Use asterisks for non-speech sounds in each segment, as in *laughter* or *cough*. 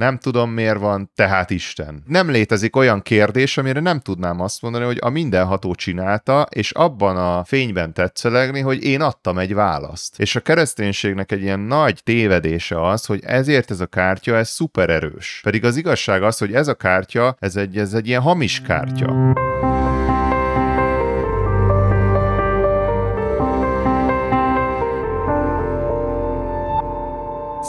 nem tudom miért van, tehát Isten. Nem létezik olyan kérdés, amire nem tudnám azt mondani, hogy a mindenható csinálta, és abban a fényben tetszelegni, hogy én adtam egy választ. És a kereszténységnek egy ilyen nagy tévedése az, hogy ezért ez a kártya, ez szuper erős. Pedig az igazság az, hogy ez a kártya, ez egy, ez egy ilyen hamis kártya.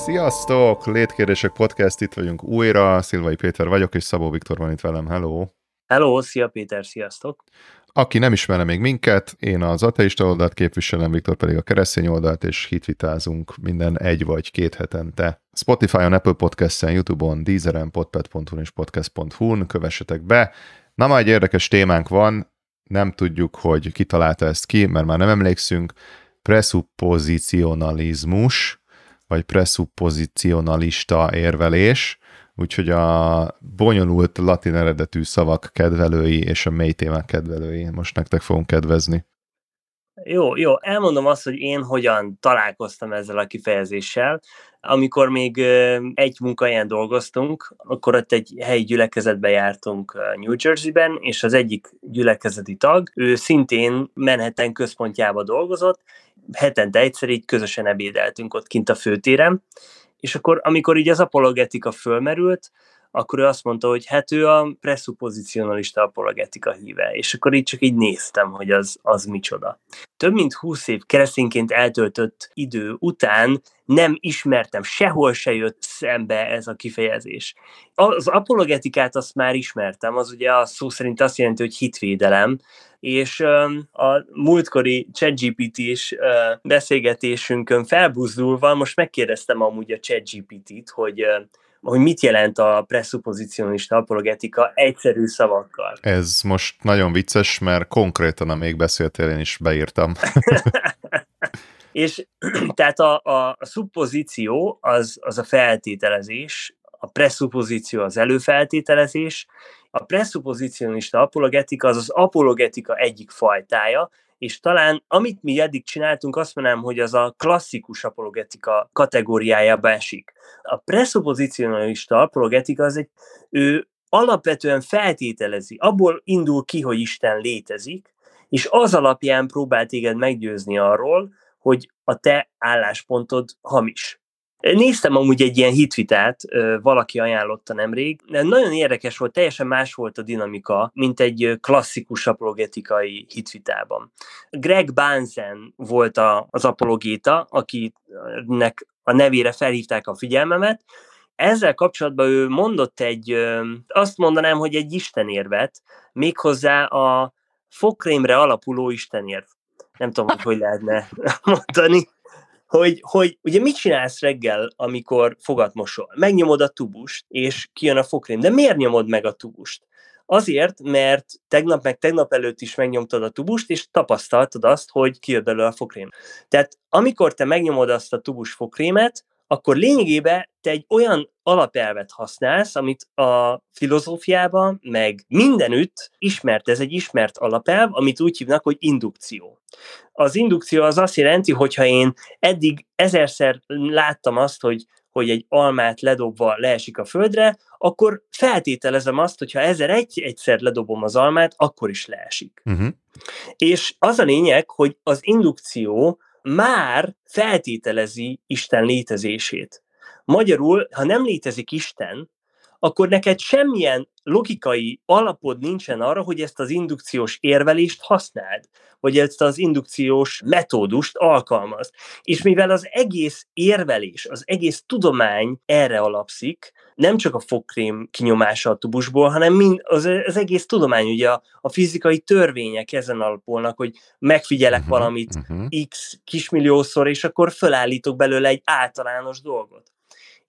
Sziasztok! Létkérdések podcast, itt vagyunk újra. Szilvai Péter vagyok, és Szabó Viktor van itt velem. Hello! Hello, szia Péter, sziasztok! Aki nem ismerne még minket, én az ateista oldalt képviselem, Viktor pedig a keresztény oldalt, és hitvitázunk minden egy vagy két hetente. Spotify-on, Apple Podcast-en, Youtube-on, Deezeren, podpad.hu és podcast.hu-n kövessetek be. Na, majd egy érdekes témánk van, nem tudjuk, hogy ki találta ezt ki, mert már nem emlékszünk. Presupposicionalizmus, vagy presupposicionalista érvelés, úgyhogy a bonyolult latin eredetű szavak kedvelői és a mély témák kedvelői most nektek fogunk kedvezni. Jó, jó, elmondom azt, hogy én hogyan találkoztam ezzel a kifejezéssel. Amikor még egy munkahelyen dolgoztunk, akkor ott egy helyi gyülekezetbe jártunk New Jersey-ben, és az egyik gyülekezeti tag, ő szintén Manhattan központjába dolgozott, hetente egyszer így közösen ebédeltünk ott kint a főtéren, és akkor, amikor így az apologetika fölmerült, akkor ő azt mondta, hogy hát ő a presupposicionalista apologetika híve, és akkor így csak így néztem, hogy az, az micsoda. Több mint húsz év keresztényként eltöltött idő után nem ismertem, sehol se jött szembe ez a kifejezés. Az apologetikát azt már ismertem, az ugye a szó szerint azt jelenti, hogy hitvédelem, és a múltkori ChatGPT-s beszélgetésünkön felbuzdulva most megkérdeztem amúgy a ChatGPT-t, hogy hogy mit jelent a presupposicionista apologetika egyszerű szavakkal. Ez most nagyon vicces, mert konkrétan, amíg beszéltél, én is beírtam. *laughs* És *clears throat* tehát a, a, a szuppozíció az, az a feltételezés, a presszupozíció az előfeltételezés, a presszupozícionista apologetika az az apologetika egyik fajtája, és talán amit mi eddig csináltunk, azt mondanám, hogy az a klasszikus apologetika kategóriájába esik. A presupposicionalista apologetika az egy, ő alapvetően feltételezi, abból indul ki, hogy Isten létezik, és az alapján próbál téged meggyőzni arról, hogy a te álláspontod hamis. Néztem amúgy egy ilyen hitvitát, valaki ajánlotta nemrég. Nagyon érdekes volt, teljesen más volt a dinamika, mint egy klasszikus apologetikai hitvitában. Greg Banzen volt a, az apologéta, akinek a nevére felhívták a figyelmemet. Ezzel kapcsolatban ő mondott egy, azt mondanám, hogy egy istenérvet, méghozzá a fokrémre alapuló istenérv. Nem tudom, hogy hogy lehetne mondani hogy, hogy ugye mit csinálsz reggel, amikor fogat mosol? Megnyomod a tubust, és kijön a fokrém. De miért nyomod meg a tubust? Azért, mert tegnap meg tegnap előtt is megnyomtad a tubust, és tapasztaltad azt, hogy kijön belőle a fokrém. Tehát amikor te megnyomod azt a tubus fokrémet, akkor lényegében te egy olyan alapelvet használsz, amit a filozófiában, meg mindenütt ismert, ez egy ismert alapelv, amit úgy hívnak, hogy indukció. Az indukció az azt jelenti, hogy ha én eddig ezerszer láttam azt, hogy hogy egy almát ledobva leesik a földre, akkor feltételezem azt, hogy ha ezer egy egyszer ledobom az almát, akkor is leesik. Uh-huh. És az a lényeg, hogy az indukció már feltételezi Isten létezését. Magyarul, ha nem létezik Isten, akkor neked semmilyen logikai alapod nincsen arra, hogy ezt az indukciós érvelést használd, vagy ezt az indukciós metódust alkalmaz. És mivel az egész érvelés, az egész tudomány erre alapszik, nem csak a fogkrém kinyomása a tubusból, hanem mind, az, az egész tudomány, ugye a, a fizikai törvények ezen alapolnak, hogy megfigyelek uh-huh, valamit uh-huh. x kismilliószor, és akkor fölállítok belőle egy általános dolgot.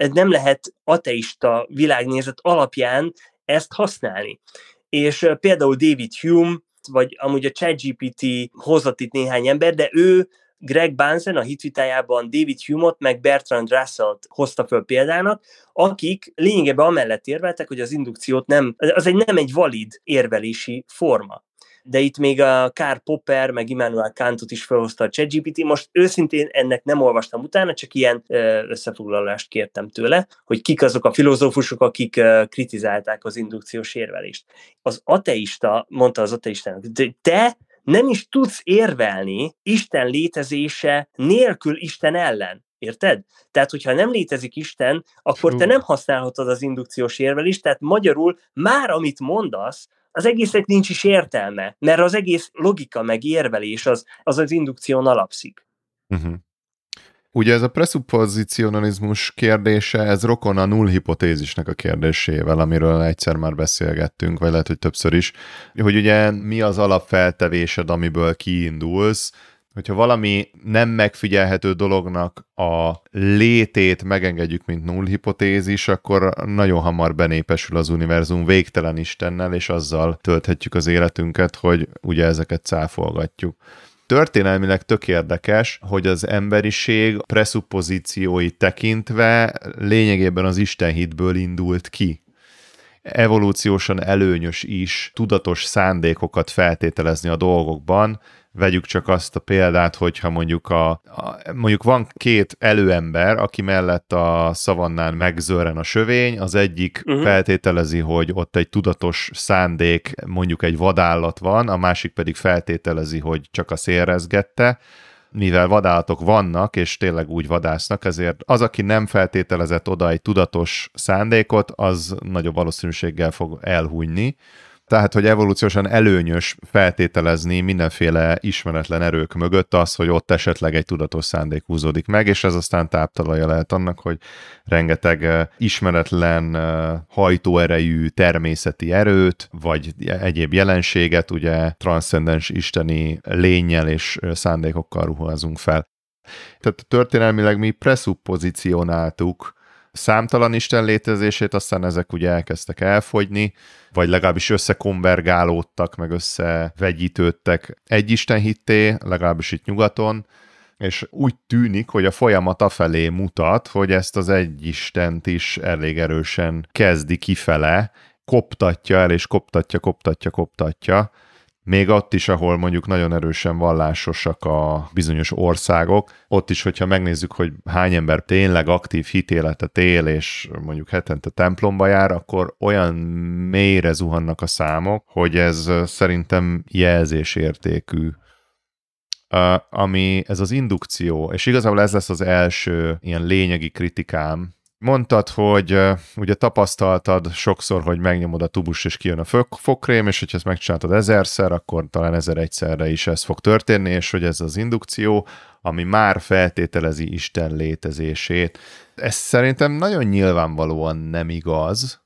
Ez nem lehet ateista világnézet alapján ezt használni. És például David Hume, vagy amúgy a ChatGPT hozott itt néhány ember, de ő Greg Bansen a hitvitájában David Hume-ot, meg Bertrand Russell-t hozta föl példának, akik lényegében amellett érveltek, hogy az indukciót nem, az egy nem egy valid érvelési forma. De itt még a Karl Popper, meg Immanuel Kantot is felhozta a ChatGPT. Most őszintén ennek nem olvastam utána, csak ilyen összefoglalást kértem tőle, hogy kik azok a filozófusok, akik kritizálták az indukciós érvelést. Az ateista, mondta az ateistának, te nem is tudsz érvelni Isten létezése nélkül Isten ellen. Érted? Tehát, hogyha nem létezik Isten, akkor te nem használhatod az indukciós érvelést, tehát magyarul már amit mondasz, az egésznek nincs is értelme, mert az egész logika meg érvelés az az, az indukción alapszik. Uh-huh. Ugye ez a presuppozicionalizmus kérdése, ez rokon a null hipotézisnek a kérdésével, amiről egyszer már beszélgettünk, vagy lehet, hogy többször is, hogy ugye mi az alapfeltevésed, amiből kiindulsz, hogyha valami nem megfigyelhető dolognak a létét megengedjük, mint null hipotézis, akkor nagyon hamar benépesül az univerzum végtelen Istennel, és azzal tölthetjük az életünket, hogy ugye ezeket cáfolgatjuk. Történelmileg tök érdekes, hogy az emberiség presuppozíciói tekintve lényegében az Istenhitből indult ki evolúciósan előnyös is tudatos szándékokat feltételezni a dolgokban, vegyük csak azt a példát, hogyha mondjuk, a, a, mondjuk van két előember, aki mellett a szavannán megzörren a sövény, az egyik uh-huh. feltételezi, hogy ott egy tudatos szándék, mondjuk egy vadállat van, a másik pedig feltételezi, hogy csak a szélrezgette, mivel vadállatok vannak, és tényleg úgy vadásznak, ezért az, aki nem feltételezett oda egy tudatos szándékot, az nagyobb valószínűséggel fog elhújni tehát hogy evolúciósan előnyös feltételezni mindenféle ismeretlen erők mögött az, hogy ott esetleg egy tudatos szándék húzódik meg, és ez aztán táptalaja lehet annak, hogy rengeteg ismeretlen hajtóerejű természeti erőt, vagy egyéb jelenséget ugye transzcendens isteni lényel és szándékokkal ruházunk fel. Tehát történelmileg mi presuppozicionáltuk számtalan Isten létezését, aztán ezek ugye elkezdtek elfogyni, vagy legalábbis összekonvergálódtak, meg összevegyítődtek egy Isten hitté, legalábbis itt nyugaton, és úgy tűnik, hogy a folyamat afelé mutat, hogy ezt az egy Istent is elég erősen kezdi kifele, koptatja el, és koptatja, koptatja, koptatja, még ott is, ahol mondjuk nagyon erősen vallásosak a bizonyos országok, ott is, hogyha megnézzük, hogy hány ember tényleg aktív hitéletet él, és mondjuk hetente templomba jár, akkor olyan mélyre zuhannak a számok, hogy ez szerintem jelzésértékű. Ami ez az indukció, és igazából ez lesz az első ilyen lényegi kritikám Mondtad, hogy uh, ugye tapasztaltad sokszor, hogy megnyomod a tubus és kijön a fokrém, és hogyha ezt megcsináltad ezerszer, akkor talán ezer egyszerre is ez fog történni, és hogy ez az indukció, ami már feltételezi Isten létezését. Ez szerintem nagyon nyilvánvalóan nem igaz,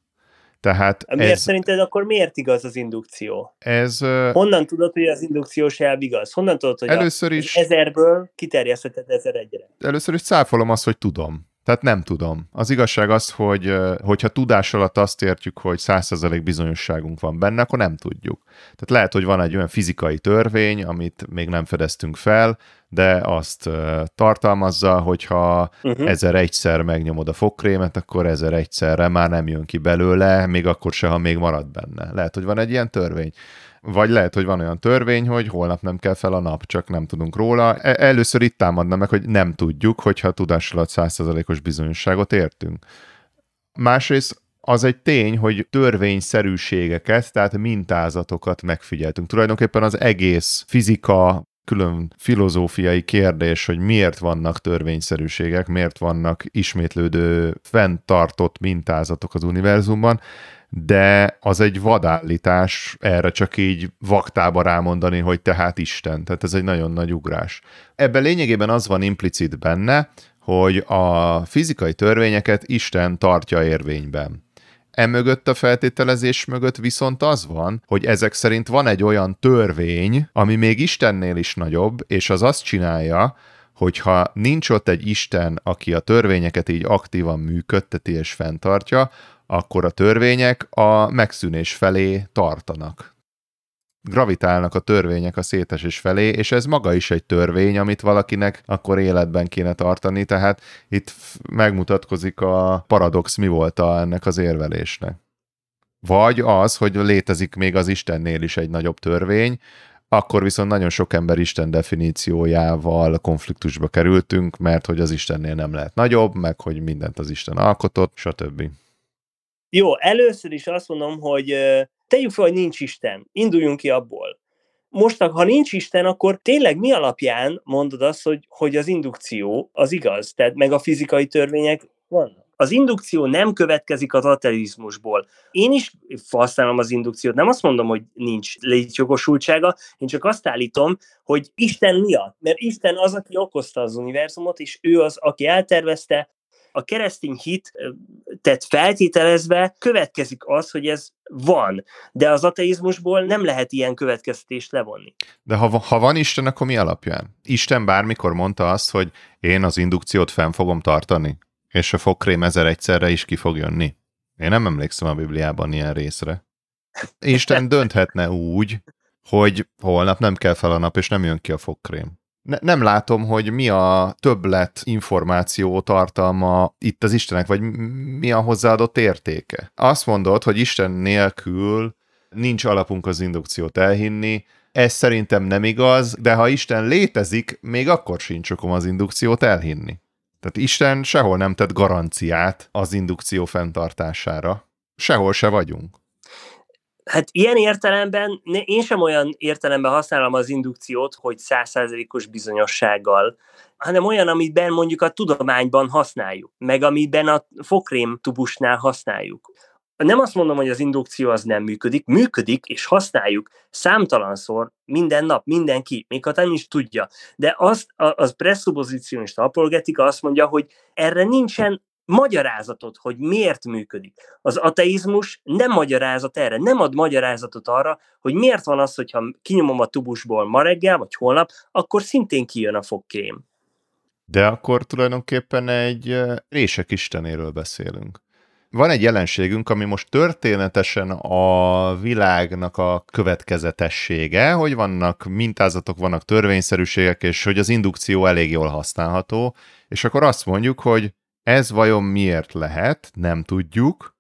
tehát miért ez, szerinted akkor miért igaz az indukció? Ez, Honnan tudod, hogy az indukciós elv igaz? Honnan tudod, hogy először is, ezerből kiterjesztheted ezer egyre? Először is cáfolom azt, hogy tudom. Tehát nem tudom. Az igazság az, hogy hogyha tudás alatt azt értjük, hogy 100% bizonyosságunk van benne, akkor nem tudjuk. Tehát lehet, hogy van egy olyan fizikai törvény, amit még nem fedeztünk fel, de azt tartalmazza, hogyha uh-huh. ezer egyszer megnyomod a fogkrémet, akkor ezer egyszerre már nem jön ki belőle, még akkor se, ha még marad benne. Lehet, hogy van egy ilyen törvény. Vagy lehet, hogy van olyan törvény, hogy holnap nem kell fel a nap, csak nem tudunk róla. E- először itt támadna meg, hogy nem tudjuk, hogyha tudás alatt 100%-os bizonyosságot értünk. Másrészt az egy tény, hogy törvényszerűségeket, tehát mintázatokat megfigyeltünk. Tulajdonképpen az egész fizika, külön filozófiai kérdés, hogy miért vannak törvényszerűségek, miért vannak ismétlődő, fenntartott mintázatok az univerzumban, de az egy vadállítás erre csak így vaktába rámondani, hogy tehát Isten. Tehát ez egy nagyon nagy ugrás. Ebben lényegében az van implicit benne, hogy a fizikai törvényeket Isten tartja érvényben. Emögött a feltételezés mögött viszont az van, hogy ezek szerint van egy olyan törvény, ami még Istennél is nagyobb, és az azt csinálja, hogyha nincs ott egy Isten, aki a törvényeket így aktívan működteti és fenntartja, akkor a törvények a megszűnés felé tartanak. Gravitálnak a törvények a szétesés felé, és ez maga is egy törvény, amit valakinek akkor életben kéne tartani, tehát itt megmutatkozik a paradox mi volt a ennek az érvelésnek. Vagy az, hogy létezik még az Istennél is egy nagyobb törvény, akkor viszont nagyon sok ember Isten definíciójával konfliktusba kerültünk, mert hogy az Istennél nem lehet nagyobb, meg hogy mindent az Isten alkotott, stb. Jó, először is azt mondom, hogy tegyük fel, hogy nincs Isten. Induljunk ki abból. Most, ha nincs Isten, akkor tényleg mi alapján mondod azt, hogy, hogy az indukció az igaz? Tehát meg a fizikai törvények vannak? Az indukció nem következik az ateizmusból. Én is használom az indukciót, nem azt mondom, hogy nincs létjogosultsága, én csak azt állítom, hogy Isten miatt, mert Isten az, aki okozta az univerzumot, és ő az, aki eltervezte, a keresztény hit tett feltételezve következik az, hogy ez van, de az ateizmusból nem lehet ilyen következtetést levonni. De ha, ha van Isten, akkor mi alapján? Isten bármikor mondta azt, hogy én az indukciót fenn fogom tartani? És a fogkrém ezer egyszerre is ki fog jönni. Én nem emlékszem a Bibliában ilyen részre. Isten dönthetne úgy, hogy holnap nem kell fel a nap, és nem jön ki a fogkrém. Ne, nem látom, hogy mi a többlet információ tartalma itt az Istenek, vagy mi a hozzáadott értéke. Azt mondod, hogy Isten nélkül nincs alapunk az indukciót elhinni, ez szerintem nem igaz, de ha Isten létezik, még akkor sincs okom az indukciót elhinni. Tehát Isten sehol nem tett garanciát az indukció fenntartására. Sehol se vagyunk. Hát ilyen értelemben, én sem olyan értelemben használom az indukciót, hogy százszázalékos bizonyossággal, hanem olyan, amiben mondjuk a tudományban használjuk, meg amiben a fokrém tubusnál használjuk nem azt mondom, hogy az indukció az nem működik, működik, és használjuk számtalanszor, minden nap, mindenki, még ha nem is tudja. De az, az pressupositionista apologetika azt mondja, hogy erre nincsen magyarázatot, hogy miért működik. Az ateizmus nem magyarázat erre, nem ad magyarázatot arra, hogy miért van az, hogyha kinyomom a tubusból ma reggel, vagy holnap, akkor szintén kijön a fogkrém. De akkor tulajdonképpen egy rések istenéről beszélünk van egy jelenségünk, ami most történetesen a világnak a következetessége, hogy vannak mintázatok, vannak törvényszerűségek, és hogy az indukció elég jól használható, és akkor azt mondjuk, hogy ez vajon miért lehet, nem tudjuk,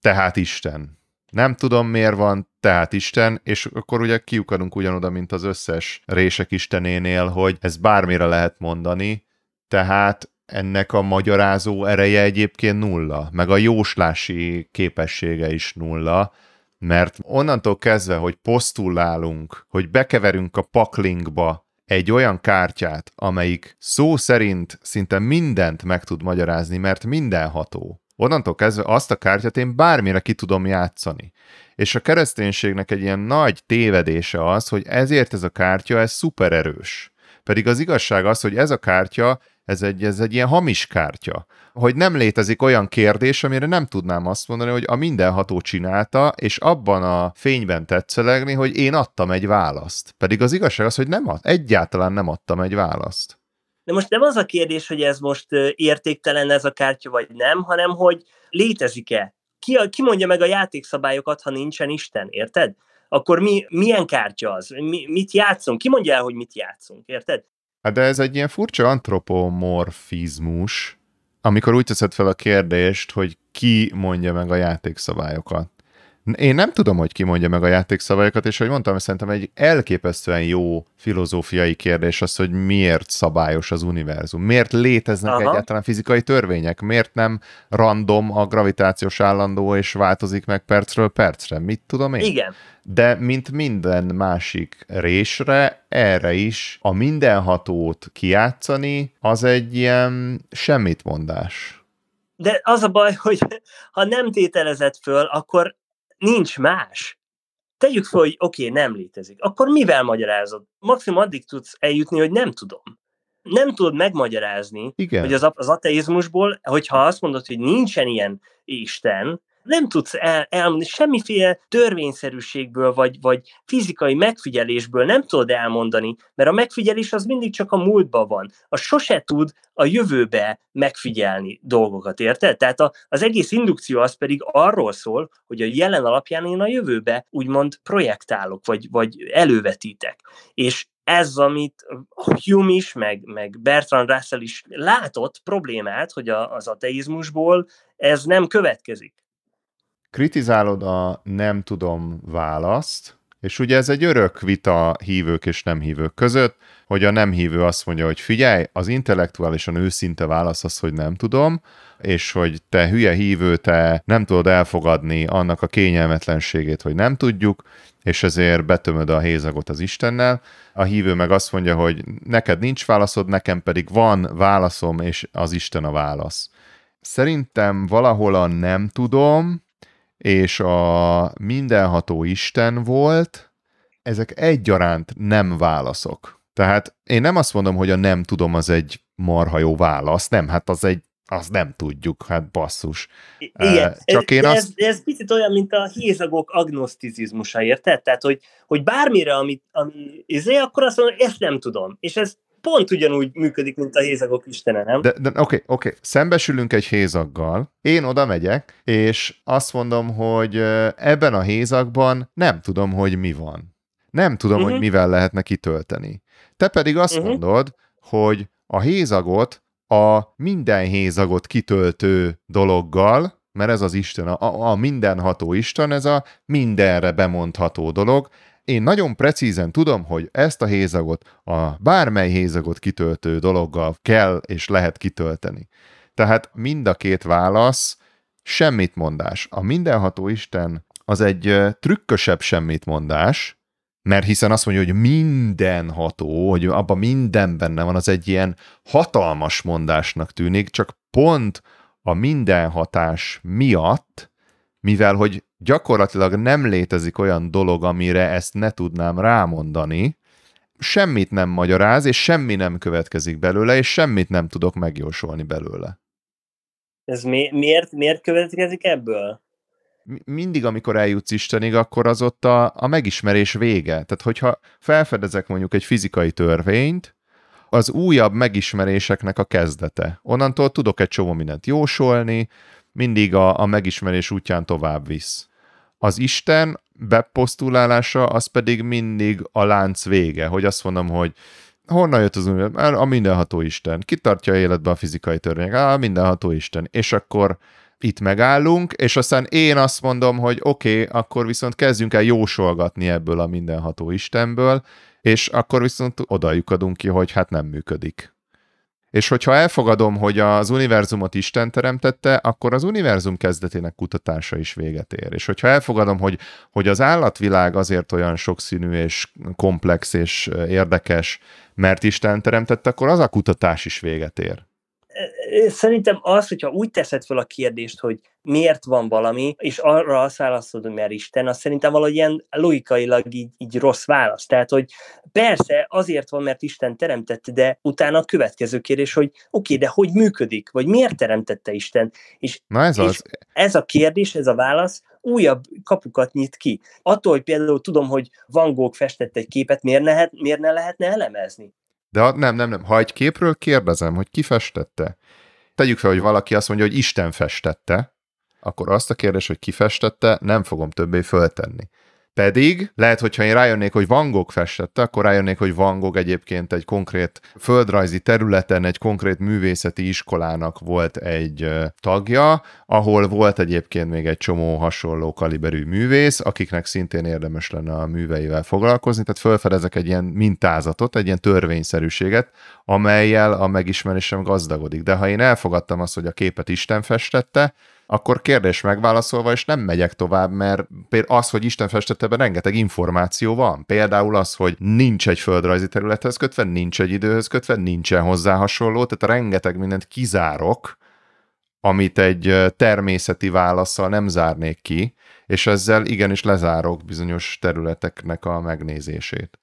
tehát Isten. Nem tudom, miért van, tehát Isten, és akkor ugye kiukadunk ugyanoda, mint az összes rések istenénél, hogy ez bármire lehet mondani, tehát ennek a magyarázó ereje egyébként nulla, meg a jóslási képessége is nulla, mert onnantól kezdve, hogy posztulálunk, hogy bekeverünk a paklinkba egy olyan kártyát, amelyik szó szerint szinte mindent meg tud magyarázni, mert mindenható. Onnantól kezdve azt a kártyát én bármire ki tudom játszani. És a kereszténységnek egy ilyen nagy tévedése az, hogy ezért ez a kártya, ez szuper erős. Pedig az igazság az, hogy ez a kártya ez egy, ez egy ilyen hamis kártya, hogy nem létezik olyan kérdés, amire nem tudnám azt mondani, hogy a mindenható csinálta, és abban a fényben tetszelegni, hogy én adtam egy választ. Pedig az igazság az, hogy nem ad, egyáltalán nem adtam egy választ. De most nem az a kérdés, hogy ez most értéktelen ez a kártya, vagy nem, hanem hogy létezik-e? Ki, ki mondja meg a játékszabályokat, ha nincsen Isten, érted? Akkor mi, milyen kártya az? Mi, mit játszunk? Ki mondja el, hogy mit játszunk, érted? Hát de ez egy ilyen furcsa antropomorfizmus, amikor úgy teszed fel a kérdést, hogy ki mondja meg a játékszabályokat. Én nem tudom, hogy ki mondja meg a játékszabályokat, és hogy mondtam, szerintem egy elképesztően jó filozófiai kérdés az, hogy miért szabályos az univerzum. Miért léteznek Aha. egyáltalán fizikai törvények? Miért nem random a gravitációs állandó, és változik meg percről percre? Mit tudom én? Igen. De mint minden másik résre, erre is a mindenhatót kiátszani, az egy ilyen semmitmondás. De az a baj, hogy ha nem tételezett föl, akkor nincs más. Tegyük fel, hogy oké, okay, nem létezik. Akkor mivel magyarázod? Maximum addig tudsz eljutni, hogy nem tudom. Nem tudod megmagyarázni, Igen. hogy az, az ateizmusból, hogyha azt mondod, hogy nincsen ilyen Isten, nem tudsz el, elmondani semmiféle törvényszerűségből, vagy, vagy fizikai megfigyelésből nem tudod elmondani, mert a megfigyelés az mindig csak a múltban van. A sose tud a jövőbe megfigyelni dolgokat, érted? Tehát a, az egész indukció az pedig arról szól, hogy a jelen alapján én a jövőbe úgymond projektálok, vagy, vagy elővetítek. És ez, amit Hume is, meg, meg Bertrand Russell is látott problémát, hogy a, az ateizmusból ez nem következik. Kritizálod a nem tudom választ, és ugye ez egy örök vita hívők és nem hívők között, hogy a nem hívő azt mondja, hogy figyelj, az intellektuálisan őszinte válasz az, hogy nem tudom, és hogy te hülye hívő, te nem tudod elfogadni annak a kényelmetlenségét, hogy nem tudjuk, és ezért betömöd a hézagot az Istennel. A hívő meg azt mondja, hogy neked nincs válaszod, nekem pedig van válaszom, és az Isten a válasz. Szerintem valahol a nem tudom, és a mindenható Isten volt, ezek egyaránt nem válaszok. Tehát én nem azt mondom, hogy a nem tudom az egy marha jó válasz, nem, hát az egy az nem tudjuk, hát basszus. Igen, Csak ez, én azt... ez, ez picit olyan, mint a hézagok agnoszticizmusa, érted? Tehát, hogy, hogy bármire, amit, ami izé, akkor azt mondom, ezt nem tudom. És ez pont ugyanúgy működik, mint a hézagok istene, nem? De, de oké, okay, oké, okay. szembesülünk egy hézaggal, én oda megyek, és azt mondom, hogy ebben a hézagban nem tudom, hogy mi van. Nem tudom, uh-huh. hogy mhm. mivel lehetne kitölteni. Te pedig azt uh-huh. mondod, hogy a hézagot a minden hézagot kitöltő dologgal, mert ez az Isten, a, a mindenható Isten, ez a mindenre bemondható dolog. Én nagyon precízen tudom, hogy ezt a hézagot a bármely hézagot kitöltő dologgal kell és lehet kitölteni. Tehát mind a két válasz semmit mondás. A mindenható Isten az egy trükkösebb semmit mondás, mert hiszen azt mondja, hogy minden ható, hogy abban minden benne van, az egy ilyen hatalmas mondásnak tűnik, csak pont a minden hatás miatt, mivel hogy gyakorlatilag nem létezik olyan dolog, amire ezt ne tudnám rámondani, semmit nem magyaráz, és semmi nem következik belőle, és semmit nem tudok megjósolni belőle. Ez mi, miért, miért következik ebből? mindig, amikor eljutsz Istenig, akkor az ott a, a megismerés vége. Tehát, hogyha felfedezek mondjuk egy fizikai törvényt, az újabb megismeréseknek a kezdete. Onnantól tudok egy csomó mindent jósolni, mindig a, a megismerés útján tovább visz. Az Isten beposztulálása az pedig mindig a lánc vége, hogy azt mondom, hogy honnan jött az univerzum? A mindenható Isten. Kitartja életbe a fizikai törvények? A mindenható Isten. És akkor itt megállunk, és aztán én azt mondom, hogy oké, okay, akkor viszont kezdjünk el jósolgatni ebből a mindenható Istenből, és akkor viszont odajuk ki, hogy hát nem működik. És hogyha elfogadom, hogy az univerzumot Isten teremtette, akkor az univerzum kezdetének kutatása is véget ér. És hogyha elfogadom, hogy, hogy az állatvilág azért olyan sokszínű és komplex és érdekes, mert Isten teremtette, akkor az a kutatás is véget ér szerintem az, hogyha úgy teszed fel a kérdést, hogy miért van valami, és arra azt válaszolod, hogy mert Isten, az szerintem valahogy ilyen logikailag így, így rossz válasz. Tehát, hogy persze azért van, mert Isten teremtette, de utána a következő kérdés, hogy oké, okay, de hogy működik, vagy miért teremtette Isten? És, Na ez, és az. ez a kérdés, ez a válasz újabb kapukat nyit ki. Attól, hogy például tudom, hogy Van Gogh festett egy képet, miért ne, miért ne lehetne elemezni? De nem, nem, nem. Ha egy képről kérdezem, hogy ki festette, tegyük fel, hogy valaki azt mondja, hogy Isten festette, akkor azt a kérdést, hogy ki festette, nem fogom többé föltenni. Pedig lehet, hogyha én rájönnék, hogy Van Gogh festette, akkor rájönnék, hogy Van Gogh egyébként egy konkrét földrajzi területen, egy konkrét művészeti iskolának volt egy tagja, ahol volt egyébként még egy csomó hasonló kaliberű művész, akiknek szintén érdemes lenne a műveivel foglalkozni, tehát fölfedezek egy ilyen mintázatot, egy ilyen törvényszerűséget, amelyel a megismerésem gazdagodik. De ha én elfogadtam azt, hogy a képet Isten festette, akkor kérdés megválaszolva, és nem megyek tovább, mert például az, hogy Isten festette be, rengeteg információ van. Például az, hogy nincs egy földrajzi területhez kötve, nincs egy időhöz kötve, nincsen hozzá hasonló, tehát rengeteg mindent kizárok, amit egy természeti válaszsal nem zárnék ki, és ezzel igenis lezárok bizonyos területeknek a megnézését.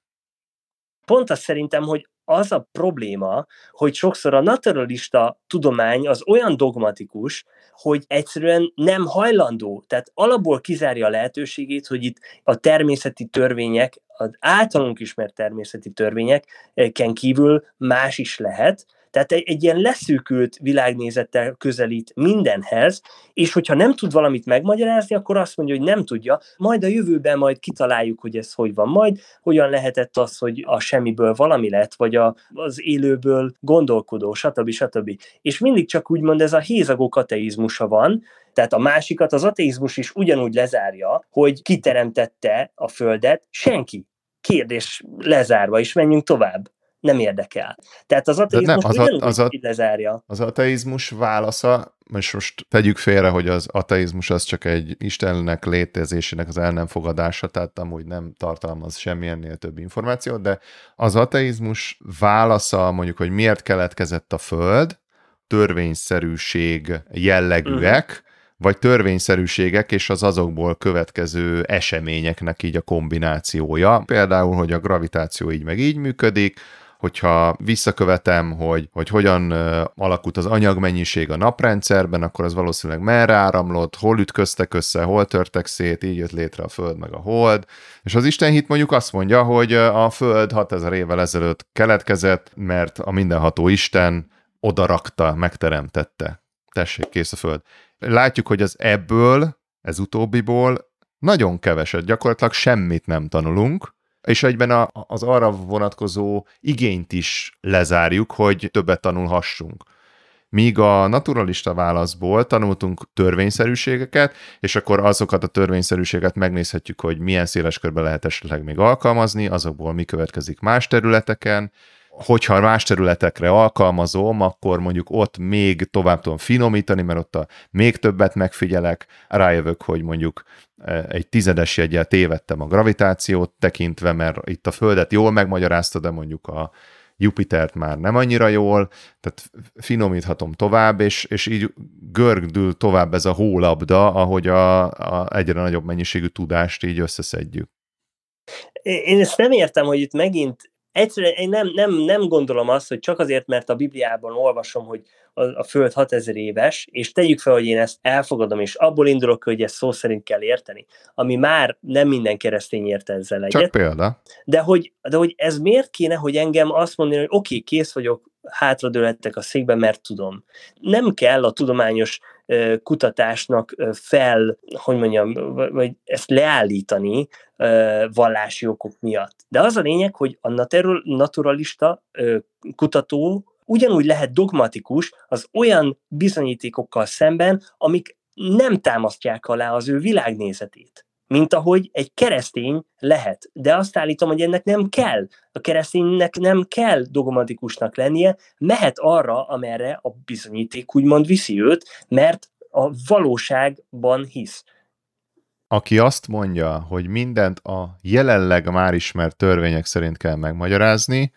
Pont azt szerintem, hogy az a probléma, hogy sokszor a naturalista tudomány az olyan dogmatikus, hogy egyszerűen nem hajlandó, tehát alapból kizárja a lehetőségét, hogy itt a természeti törvények, az általunk ismert természeti törvényeken kívül más is lehet, tehát egy, egy ilyen leszűkült világnézettel közelít mindenhez, és hogyha nem tud valamit megmagyarázni, akkor azt mondja, hogy nem tudja, majd a jövőben majd kitaláljuk, hogy ez hogy van, majd hogyan lehetett az, hogy a semmiből valami lett, vagy a, az élőből gondolkodó, stb. stb. És mindig csak úgymond ez a hézagó kateizmusa van, Tehát a másikat az ateizmus is ugyanúgy lezárja, hogy kiteremtette a Földet, senki. Kérdés lezárva, és menjünk tovább nem érdekel. Tehát az ateizmus nem, az, a, az, a, lezárja. Az ateizmus válasza, és most tegyük félre, hogy az ateizmus az csak egy Istennek létezésének az el nem fogadása, tehát amúgy nem tartalmaz semmilyennél több információt, de az ateizmus válasza mondjuk, hogy miért keletkezett a Föld, törvényszerűség jellegűek, uh-huh vagy törvényszerűségek és az azokból következő eseményeknek így a kombinációja. Például, hogy a gravitáció így meg így működik, hogyha visszakövetem, hogy, hogy hogyan alakult az anyagmennyiség a naprendszerben, akkor az valószínűleg merre áramlott, hol ütköztek össze, hol törtek szét, így jött létre a Föld meg a Hold. És az Isten hit mondjuk azt mondja, hogy a Föld 6000 évvel ezelőtt keletkezett, mert a mindenható Isten odarakta, megteremtette. Tessék, kész a Föld. Látjuk, hogy az ebből, ez utóbbiból nagyon keveset, gyakorlatilag semmit nem tanulunk, és egyben a, az arra vonatkozó igényt is lezárjuk, hogy többet tanulhassunk. Míg a naturalista válaszból tanultunk törvényszerűségeket, és akkor azokat a törvényszerűséget megnézhetjük, hogy milyen széles körbe lehet esetleg még alkalmazni, azokból mi következik más területeken, hogyha más területekre alkalmazom, akkor mondjuk ott még tovább tudom finomítani, mert ott a még többet megfigyelek, rájövök, hogy mondjuk e, egy tizedes jegyel tévedtem a gravitációt tekintve, mert itt a Földet jól megmagyarázta, de mondjuk a Jupitert már nem annyira jól, tehát finomíthatom tovább, és, és így gördül tovább ez a hólabda, ahogy a, a egyre nagyobb mennyiségű tudást így összeszedjük. Én ezt nem értem, hogy itt megint egyszerűen én nem, nem, nem gondolom azt, hogy csak azért, mert a Bibliában olvasom, hogy a, a Föld 6000 éves, és tegyük fel, hogy én ezt elfogadom, és abból indulok, hogy ezt szó szerint kell érteni, ami már nem minden keresztény érte ezzel egyet. Csak példa. De hogy, de hogy ez miért kéne, hogy engem azt mondani, hogy oké, okay, kész vagyok, hátradőlettek a székbe, mert tudom. Nem kell a tudományos kutatásnak fel, hogy mondjam, vagy ezt leállítani vallási okok miatt. De az a lényeg, hogy a naturalista kutató ugyanúgy lehet dogmatikus az olyan bizonyítékokkal szemben, amik nem támasztják alá az ő világnézetét mint ahogy egy keresztény lehet. De azt állítom, hogy ennek nem kell. A kereszténynek nem kell dogmatikusnak lennie, mehet arra, amerre a bizonyíték úgymond viszi őt, mert a valóságban hisz. Aki azt mondja, hogy mindent a jelenleg már ismert törvények szerint kell megmagyarázni,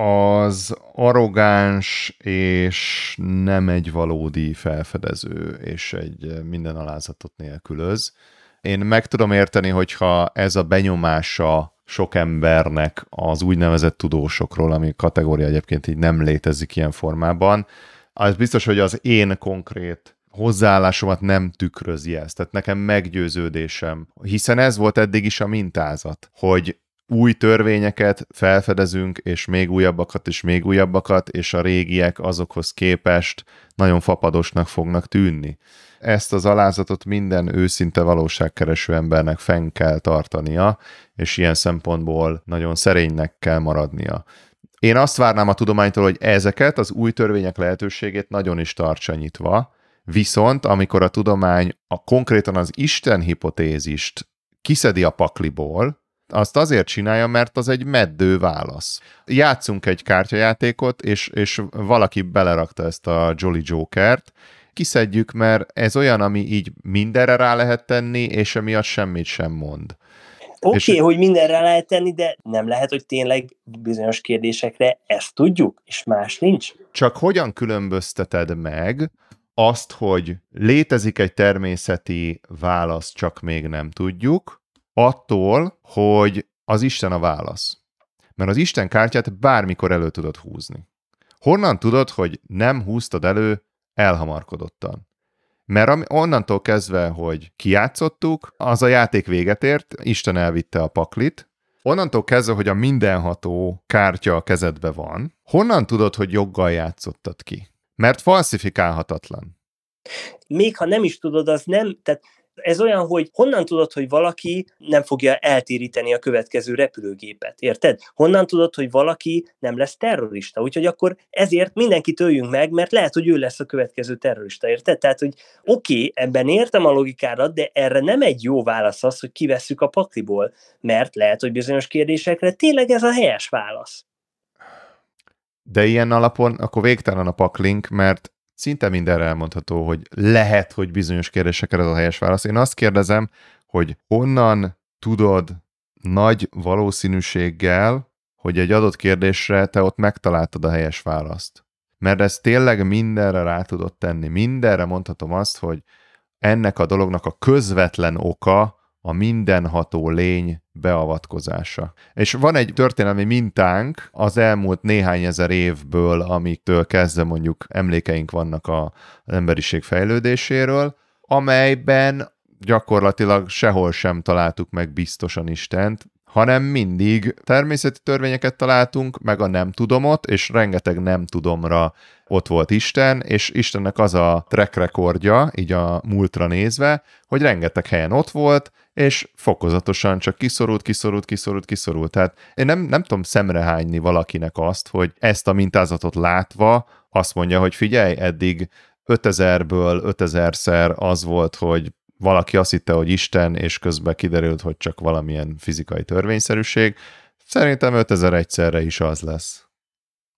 az arrogáns és nem egy valódi felfedező, és egy minden alázatot nélkülöz. Én meg tudom érteni, hogyha ez a benyomása sok embernek az úgynevezett tudósokról, ami kategória egyébként így nem létezik ilyen formában, az biztos, hogy az én konkrét hozzáállásomat nem tükrözi ezt. Tehát nekem meggyőződésem, hiszen ez volt eddig is a mintázat, hogy új törvényeket felfedezünk, és még újabbakat, és még újabbakat, és a régiek azokhoz képest nagyon fapadosnak fognak tűnni. Ezt az alázatot minden őszinte valóságkereső embernek fenn kell tartania, és ilyen szempontból nagyon szerénynek kell maradnia. Én azt várnám a tudománytól, hogy ezeket az új törvények lehetőségét nagyon is tartsa nyitva, viszont amikor a tudomány a konkrétan az Isten hipotézist kiszedi a pakliból, azt azért csinálja, mert az egy meddő válasz. Játszunk egy kártyajátékot, és, és valaki belerakta ezt a Jolly Jokert, kiszedjük, mert ez olyan, ami így mindenre rá lehet tenni, és emiatt semmit sem mond. Oké, okay, hogy mindenre lehet tenni, de nem lehet, hogy tényleg bizonyos kérdésekre ezt tudjuk, és más nincs. Csak hogyan különbözteted meg azt, hogy létezik egy természeti válasz, csak még nem tudjuk, attól, hogy az Isten a válasz. Mert az Isten kártyát bármikor elő tudod húzni. Honnan tudod, hogy nem húztad elő elhamarkodottan? Mert onnantól kezdve, hogy kiátszottuk, az a játék véget ért, Isten elvitte a paklit, onnantól kezdve, hogy a mindenható kártya a kezedbe van, honnan tudod, hogy joggal játszottad ki? Mert falsifikálhatatlan. Még ha nem is tudod, az nem, tehát Ez olyan, hogy honnan tudod, hogy valaki nem fogja eltéríteni a következő repülőgépet, érted? Honnan tudod, hogy valaki nem lesz terrorista? Úgyhogy akkor ezért mindenki töljünk meg, mert lehet, hogy ő lesz a következő terrorista, érted? Tehát, hogy oké, okay, ebben értem a logikárat, de erre nem egy jó válasz az, hogy kivesszük a pakliból, mert lehet, hogy bizonyos kérdésekre tényleg ez a helyes válasz. De ilyen alapon akkor végtelen a paklink, mert szinte mindenre elmondható, hogy lehet, hogy bizonyos kérdésekre ez a helyes válasz. Én azt kérdezem, hogy honnan tudod nagy valószínűséggel, hogy egy adott kérdésre te ott megtaláltad a helyes választ. Mert ez tényleg mindenre rá tudod tenni. Mindenre mondhatom azt, hogy ennek a dolognak a közvetlen oka a mindenható lény beavatkozása. És van egy történelmi mintánk az elmúlt néhány ezer évből, amiktől kezdve mondjuk emlékeink vannak a, az emberiség fejlődéséről, amelyben gyakorlatilag sehol sem találtuk meg biztosan Istent, hanem mindig természeti törvényeket találtunk, meg a nem tudomot, és rengeteg nem tudomra ott volt Isten, és Istennek az a track rekordja, így a múltra nézve, hogy rengeteg helyen ott volt, és fokozatosan csak kiszorult, kiszorult, kiszorult, kiszorult. Tehát én nem, nem tudom szemrehányni valakinek azt, hogy ezt a mintázatot látva azt mondja, hogy figyelj, eddig 5000-ből 5000-szer az volt, hogy valaki azt hitte, hogy Isten, és közben kiderült, hogy csak valamilyen fizikai törvényszerűség. Szerintem 5000 egyszerre is az lesz.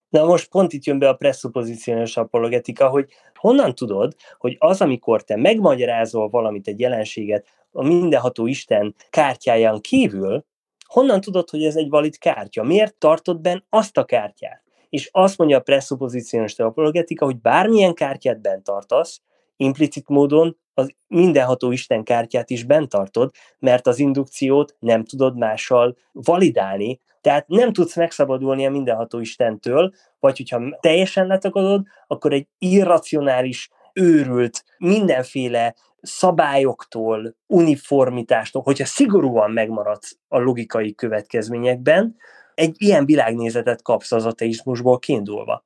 Na most pont itt jön be a presszupozíciós apologetika, hogy honnan tudod, hogy az, amikor te megmagyarázol valamit, egy jelenséget a mindenható Isten kártyáján kívül, honnan tudod, hogy ez egy valid kártya? Miért tartod benn azt a kártyát? És azt mondja a presszupozíciós apologetika, hogy bármilyen kártyát bent tartasz, implicit módon az mindenható Isten kártyát is bent tartod, mert az indukciót nem tudod mással validálni, tehát nem tudsz megszabadulni a mindenható Istentől, vagy hogyha teljesen letagadod, akkor egy irracionális, őrült, mindenféle szabályoktól, uniformitástól, hogyha szigorúan megmaradsz a logikai következményekben, egy ilyen világnézetet kapsz az ateizmusból kiindulva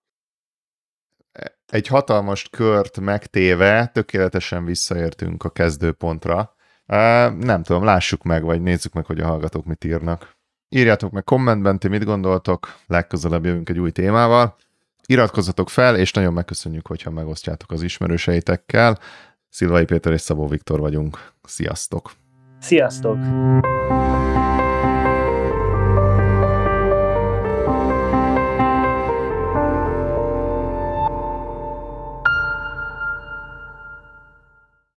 egy hatalmas kört megtéve tökéletesen visszaértünk a kezdőpontra. Nem tudom, lássuk meg, vagy nézzük meg, hogy a hallgatók mit írnak. Írjátok meg kommentben, ti mit gondoltok, legközelebb jövünk egy új témával. Iratkozzatok fel, és nagyon megköszönjük, hogyha megosztjátok az ismerőseitekkel. Szilvai Péter és Szabó Viktor vagyunk. Sziasztok! Sziasztok!